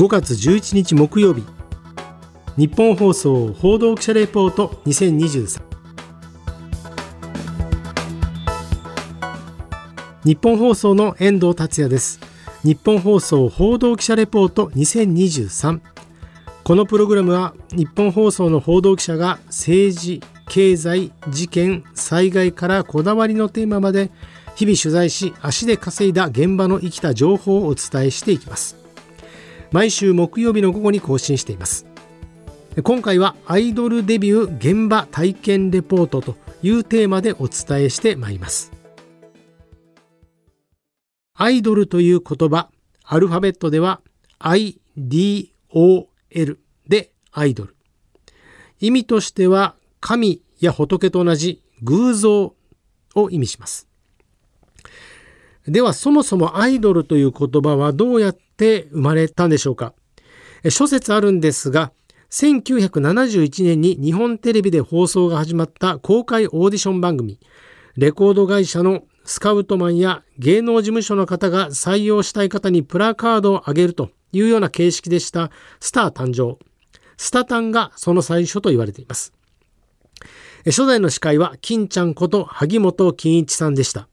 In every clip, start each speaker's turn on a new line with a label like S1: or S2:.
S1: 5月11日木曜日。日本放送報道記者レポート2023日本放送の遠藤達也です。日本放送報道記者レポート2023このプログラムは日本放送の報道記者が政治経済事件災害からこだわりのテーマまで日々取材し足で稼いだ現場の生きた情報をお伝えしていきます。毎週木曜日の午後に更新しています。今回はアイドルデビュー現場体験レポートというテーマでお伝えしてまいります。アイドルという言葉アルファベットでは IDOL でアイドル。意味としては神や仏と同じ偶像を意味します。ではそもそもアイドルという言葉はどうやって生まれたんでしょうか？諸説あるんですが1971年に日本テレビで放送が始まった公開オーディション番組レコード会社のスカウトマンや芸能事務所の方が採用したい方にプラカードをあげるというような形式でしたスター誕生。スタタンがその最初と言われています。初代の司会は金ちゃんこと萩本欽一さんでした。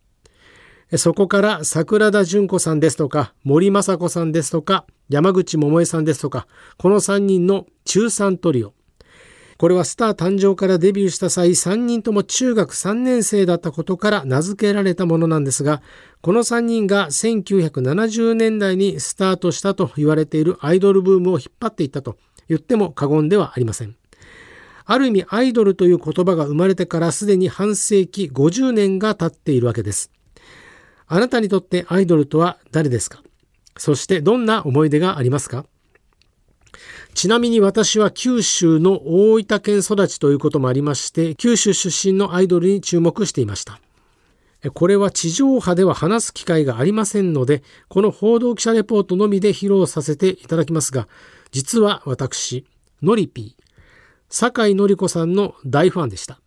S1: そこから桜田淳子さんですとか、森雅子さんですとか、山口百恵さんですとか、この3人の中3トリオ。これはスター誕生からデビューした際、3人とも中学3年生だったことから名付けられたものなんですが、この3人が1970年代にスタートしたと言われているアイドルブームを引っ張っていったと言っても過言ではありません。ある意味アイドルという言葉が生まれてからすでに半世紀50年が経っているわけです。あなたにとってアイドルとは誰ですか？そしてどんな思い出がありますか？ちなみに私は九州の大分県育ちということもありまして、九州出身のアイドルに注目していました。これは地上波では話す機会がありませんので、この報道記者レポートのみで披露させていただきますが、実は私、のりぴー、酒井のり子さんの大ファンでした。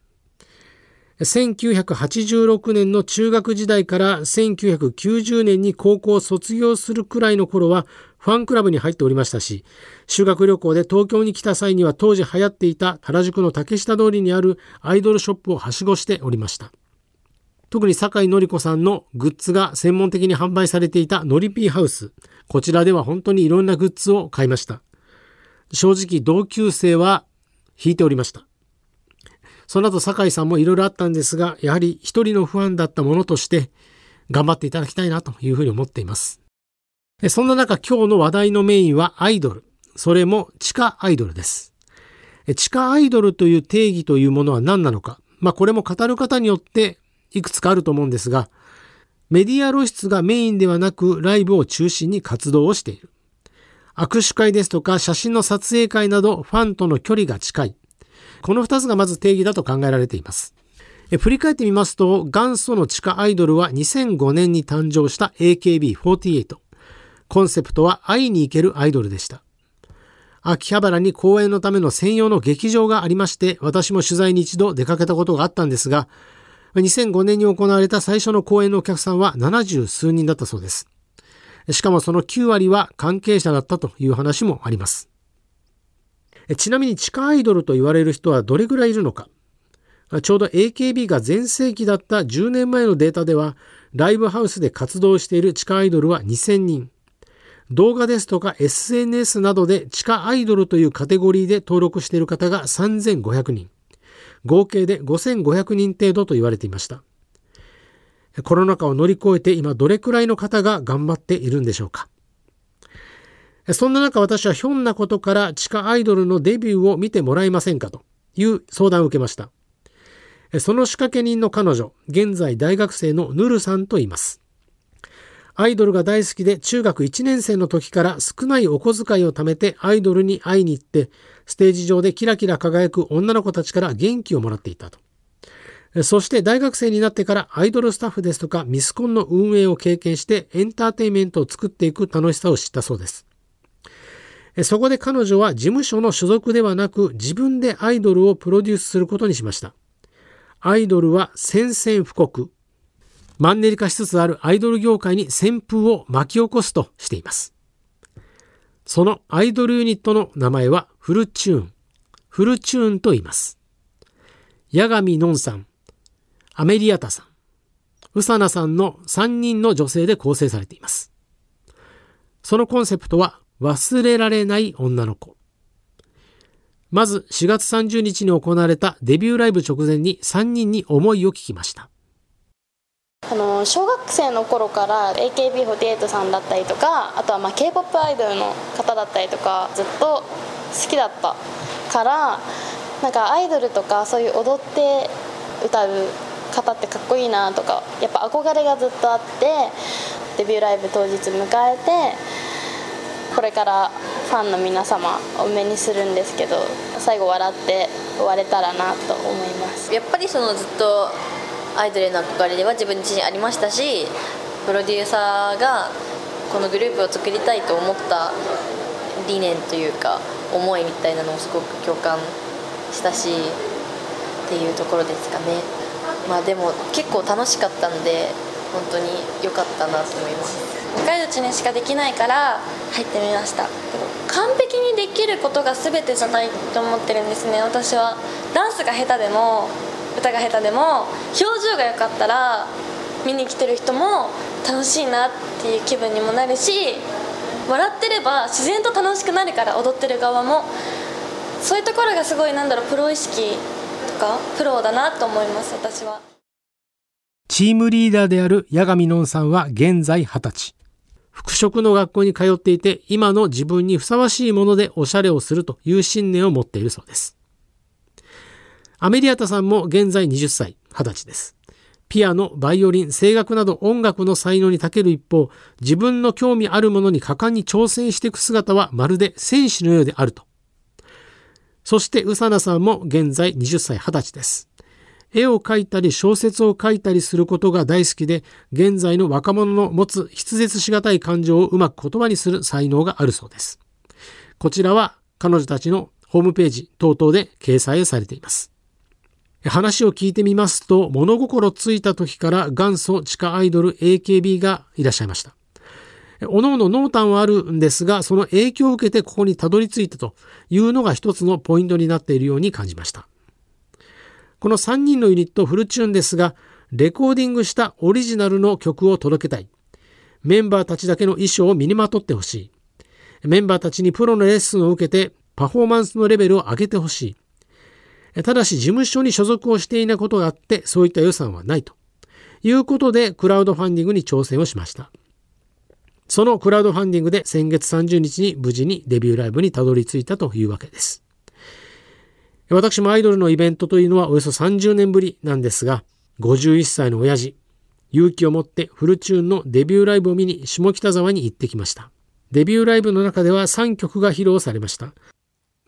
S1: 1986年の中学時代から1990年に高校を卒業するくらいの頃はファンクラブに入っておりましたし、修学旅行で東京に来た際には当時流行っていた原宿の竹下通りにあるアイドルショップをはしごしておりました。特に酒井のり子さんのグッズが専門的に販売されていたノリピーハウス。こちらでは本当にいろんなグッズを買いました。正直同級生は引いておりました。その後、酒井さんもいろいろあったんですが、やはり一人の不安だったものとして、頑張っていただきたいなというふうに思っています。そんな中、今日の話題のメインはアイドル。それも地下アイドルです。地下アイドルという定義というものは何なのか。まあ、これも語る方によっていくつかあると思うんですが、メディア露出がメインではなく、ライブを中心に活動をしている。握手会ですとか写真の撮影会などファンとの距離が近い。この2つがまず定義だと考えられています。振り返ってみますと、元祖の地下アイドルは2005年に誕生した AKB48。コンセプトは会いに行けるアイドルでした。秋葉原に公演のための専用の劇場がありまして、私も取材に一度出かけたことがあったんですが、2005年に行われた最初の公演のお客さんは70数人だったそうです。しかもその9割は関係者だったという話もあります。ちなみに地下アイドルと言われる人はどれぐらいいるのか。ちょうど AKB が全盛期だった10年前のデータでは、ライブハウスで活動している地下アイドルは2000人。動画ですとか SNS などで地下アイドルというカテゴリーで登録している方が3500人。合計で5500人程度と言われていました。コロナ禍を乗り越えて今どれくらいの方が頑張っているんでしょうか。そんな中私はひょんなことから地下アイドルのデビューを見てもらえませんかという相談を受けました。その仕掛け人の彼女、現在大学生のヌルさんと言います。アイドルが大好きで中学1年生の時から少ないお小遣いを貯めてアイドルに会いに行ってステージ上でキラキラ輝く女の子たちから元気をもらっていたと。そして大学生になってからアイドルスタッフですとかミスコンの運営を経験してエンターテインメントを作っていく楽しさを知ったそうです。そこで彼女は事務所の所属ではなく自分でアイドルをプロデュースすることにしました。アイドルは宣戦布告。マンネリ化しつつあるアイドル業界に旋風を巻き起こすとしています。そのアイドルユニットの名前はフルチューン。フルチューンと言います。八神のんさん、アメリアタさん、ウサナさんの3人の女性で構成されています。そのコンセプトは忘れられない女の子。まず4月30日に行われたデビューライブ直前に3人に思いを聞きました。
S2: あの小学生の頃から AKB48 さんだったりとかあとはまあ K-POP アイドルの方だったりとかずっと好きだったからなんかアイドルとかそういう踊って歌う方ってかっこいいなとかやっぱ憧れがずっとあってデビューライブ当日迎えてこれからファンの皆様を目にするんですけど最後笑って終われたらなと思います。
S3: やっぱりそのずっとアイドルへの憧れでは自分自身ありましたしプロデューサーがこのグループを作りたいと思った理念というか思いみたいなのをすごく共感したしっていうところですかね。まあでも結構楽しかったので本当に良かったなと思います。
S4: 若いうちにしかできないから入ってみました。完璧にできることが全てじゃないと思ってるんですね。私は。ダンスが下手でも歌が下手でも表情が良かったら見に来てる人も楽しいなっていう気分にもなるし笑ってれば自然と楽しくなるから踊ってる側も。そういうところがすごいなんだろうプロ意識とかプロだなと思います私は。
S1: チームリーダーである八神のんさんは現在20歳服飾の学校に通っていて今の自分にふさわしいものでおしゃれをするという信念を持っているそうですアメリアタさんも現在20歳、20歳です。ピアノ、バイオリン、声楽など音楽の才能に長ける一方、自分の興味あるものに果敢に挑戦していく姿はまるで戦士のようであると。そして、宇佐奈さんも現在20歳、20歳です。絵を描いたり小説を書いたりすることが大好きで、現在の若者の持つ筆舌しがたい感情をうまく言葉にする才能があるそうです。こちらは彼女たちのホームページ等々で掲載されています。話を聞いてみますと、物心ついた時から元祖地下アイドル AKB がいらっしゃいました。おのおの濃淡はあるんですが、その影響を受けてここにたどり着いたというのが一つのポイントになっているように感じました。この3人のユニットフルチューンですが、レコーディングしたオリジナルの曲を届けたい。メンバーたちだけの衣装を身にまとってほしい。メンバーたちにプロのレッスンを受けてパフォーマンスのレベルを上げてほしい。ただし事務所に所属をしていないことがあって、そういった予算はないということで、クラウドファンディングに挑戦をしました。そのクラウドファンディングで先月30日に無事にデビューライブにたどり着いたというわけです。私もアイドルのイベントというのはおよそ30年ぶりなんですが、51歳の親父、勇気を持ってフルチューンのデビューライブを見に下北沢に行ってきました。デビューライブの中では3曲が披露されました。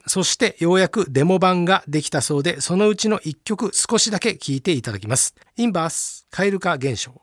S1: そしてようやくデモ版ができたそうで、そのうちの一曲少しだけ聴いていただきます。インバース、蛙化現象。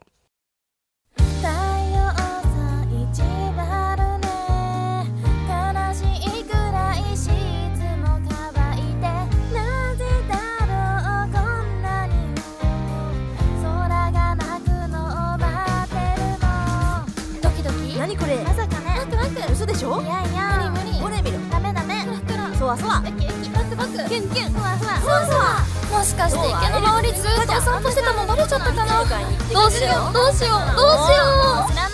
S5: わそわキュンキュンバクバクキュンキュン。ふわふわふわふわもしかして池の周りずっとお散歩してたのバレちゃったかなどうしよう。どうしよう。どうしよう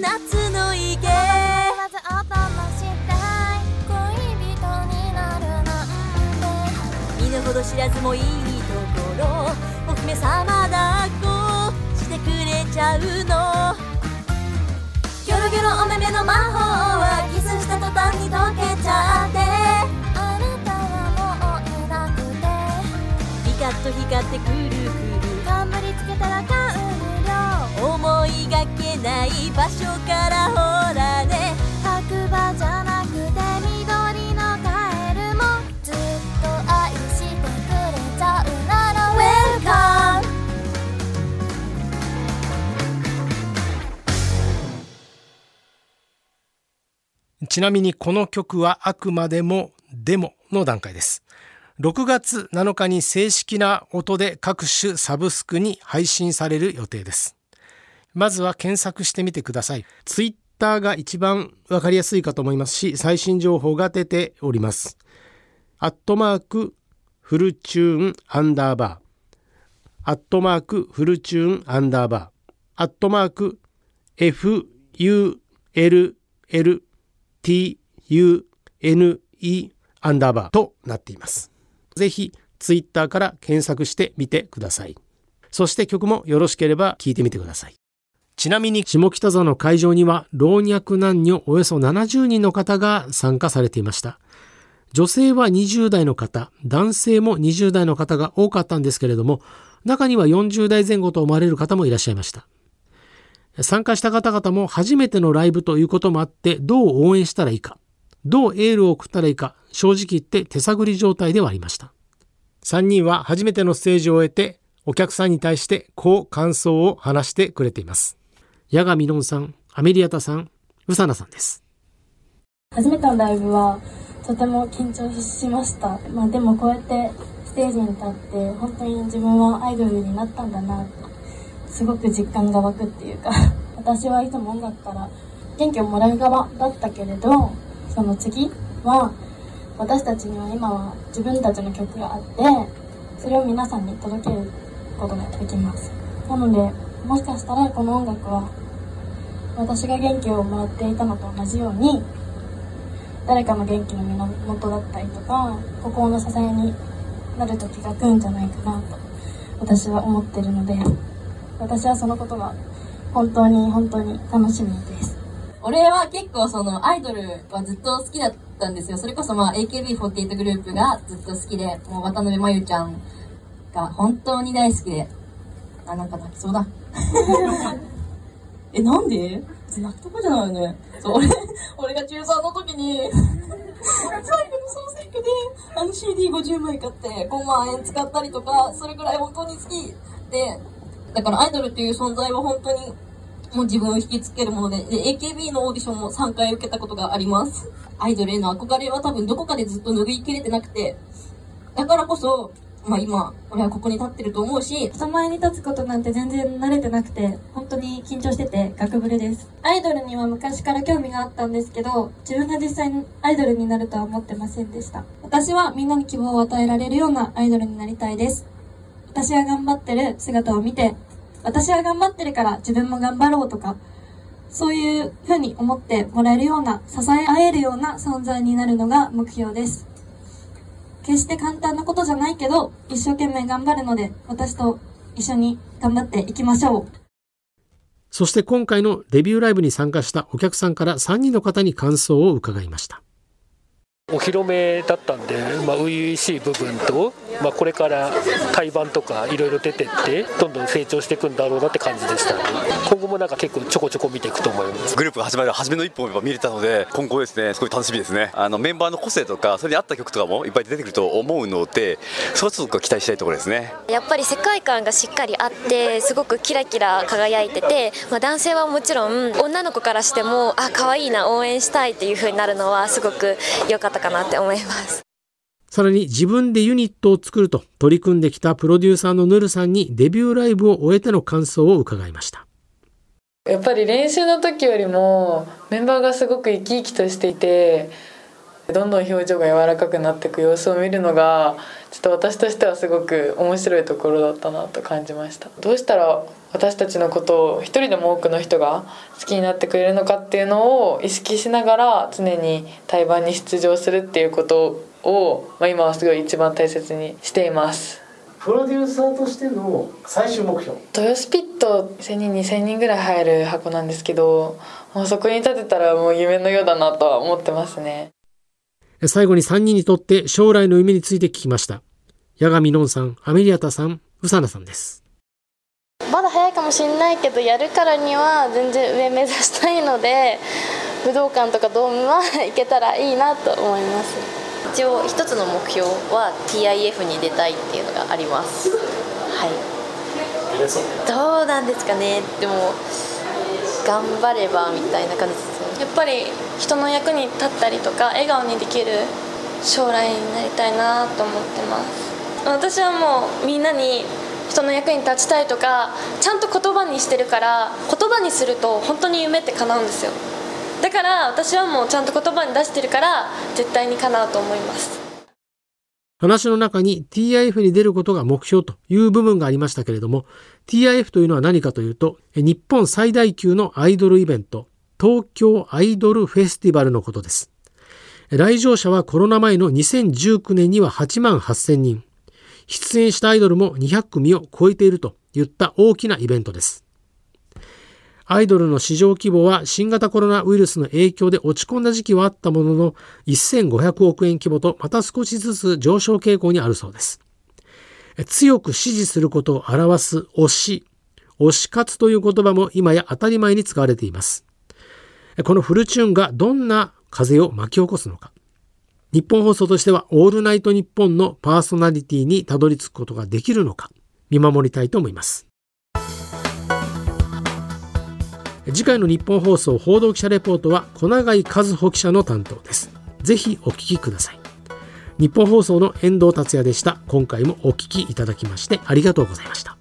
S6: 夏の池。
S5: まずおともしたい恋人になるなんて。
S6: 身の程知らずもいいところ。お姫様抱っこしてくれちゃうの。ギョロギョロお目目の魔法はキスした途端に溶けちゃって。
S5: あなたはもういなくて。
S6: ピカッと光ってくるく
S5: 冠つけたら感無
S6: る思いがけない場所からほらね
S5: 白馬じゃなくて緑のカエルもずっと愛してくれちゃうなら
S6: Welcome
S1: ちなみにこの曲はあくまでもデモの段階です。6月7日に正式な音で各種サブスクに配信される予定です。まずは検索してみてください。ツイッターが一番わかりやすいかと思いますし、最新情報が出ております。アットマークフルチューンアンダーバー。アットマークフルチューンアンダーバー。アットマーク FULL TUNE アンダーバーとなっています。ぜひツイッターから検索してみてください。そして曲もよろしければ聴いてみてください。ちなみに下北沢の会場には老若男女およそ70人の方が参加されていました。女性は20代の方、男性も20代の方が多かったんですけれども、中には40代前後と思われる方もいらっしゃいました。参加した方々も初めてのライブということもあって、どう応援したらいいか、どうエールを送ったらいいか、正直言って手探り状態ではありました。3人は初めてのステージを終えて、お客さんに対してこう感想を話してくれています。矢神のんさん、アメリアタさん、うさなさんです。
S7: 初めてのライブはとても緊張しました、まあ、でもこうやってステージに立って本当に自分はアイドルになったんだな。ってすごく実感が湧くっていうか。私はいつも音楽から元気をもらう側だったけれどその次は私たちには今は自分たちの曲があってそれを皆さんに届けることができます。なのでもしかしたらこの音楽は私が元気をもらっていたのと同じように誰かの元気の源だったりとか心の支えになる時が来るんじゃないかなと私は思ってるので私はそのことが本当に本当に楽しみです
S8: 俺は結構そのアイドルはずっと好きだったんですよ。それこそま AKB48 グループがずっと好きで、もう渡辺真由ちゃんが本当に大好きで、あ、なんか泣きそうだ。え、なんで？泣くとこじゃないね。そう、俺、俺が中3の時に、最後の総選挙で、あの CD50 枚買って5万円使ったりとか、それぐらい本当に好きで、だからアイドルっていう存在は本当にもう自分を引きつけるものでで、AKB のオーディションも3回受けたことがあります。アイドルへの憧れは多分どこかでずっと拭いきれてなくて、だからこそ、まあ今、俺はここに立ってると思うし、
S7: 人前に立つことなんて全然慣れてなくて本当に緊張しててガクブレです。アイドルには昔から興味があったんですけど自分が実際にアイドルになるとは思ってませんでした。私はみんなに希望を与えられるようなアイドルになりたいです。私が頑張ってる姿を見て私は頑張ってるから自分も頑張ろうとかそういうふうに思ってもらえるような支え合えるような存在になるのが目標です。決して簡単なことじゃないけど一生懸命頑張るので私と一緒に頑張っていきましょう
S1: そして今回のデビューライブに参加したお客さんから3人の方に感想を伺いました。
S9: お披露目だったんで、まあ、初々しい部分と、まあ、これから対バンとかいろいろ出てってどんどん成長していくんだろうなって感じでした。今後もなんか結構ちょこちょこ見ていくと思います。
S10: グループが始まる初めの一歩をやっぱ見れたので今後ですねすごい楽しみですね。あのメンバーの個性とかそれに合った曲とかもいっぱい出てくると思うのでそれはちょっと期待したいところですね。
S3: やっぱり世界観がしっかりあってすごくキラキラ輝いてて、まあ、男性はもちろん女の子からしてもあ可愛いな応援したいっていう風になるのはすごく良かったかなって思います
S1: さらに自分でユニットを作ると取り組んできたプロデューサーのヌルさんにデビューライブを終えての感想を伺いました。
S11: やっぱり練習の時よりもメンバーがすごく生き生きとしていてどんどん表情が柔らかくなっていく様子を見るのがちょっと私としてはすごく面白いところだったなと感じました。どうしたら私たちのことを一人でも多くの人が好きになってくれるのかっていうのを意識しながら常に対バンに出場するっていうことを、まあ、今はすごい一番大切にしています。
S1: プロデューサーとしての最終目標。
S11: 豊洲ピット1000人2000人ぐらい入る箱なんですけどもうそこに立てたらもう夢のようだなとは思ってますね
S1: 最後に3人にとって将来の夢について聞きました。八神のんさん、アメリアタさん、宇佐奈さんです。
S2: まだ早いかもしれないけど、やるからには全然上目指したいので、武道館とかドームは行けたらいいなと思います。
S3: 一応一つの目標は TIF に出たいっていうのがあります。はい。どうなんですかね。でも頑張ればみたいな感じです
S4: やっぱり人の役に立ったりとか笑顔にできる将来になりたいなと思ってます。私はもうみんなに人の役に立ちたいとかちゃんと言葉にしてるから言葉にすると本当に夢って叶うんですよ。だから私はもうちゃんと言葉に出してるから絶対に叶うと思います。
S1: 話の中に TIF に出ることが目標という部分がありましたけれども TIF というのは何かというと日本最大級のアイドルイベント。東京アイドルフェスティバルのことです。来場者はコロナ前の2019年には8万8000人。出演したアイドルも200組を超えているといった大きなイベントです。アイドルの市場規模は新型コロナウイルスの影響で落ち込んだ時期はあったものの1500億円規模とまた少しずつ上昇傾向にあるそうです。強く支持することを表す推し、推し活という言葉も今や当たり前に使われています。このフルチューンがどんな風を巻き起こすのか。日本放送としてはオールナイトニッポンのパーソナリティにたどり着くことができるのか見守りたいと思います。次回の日本放送報道記者レポートは小永井和穂記者の担当です。ぜひお聞きください。日本放送の遠藤達也でした。今回もお聞きいただきましてありがとうございました。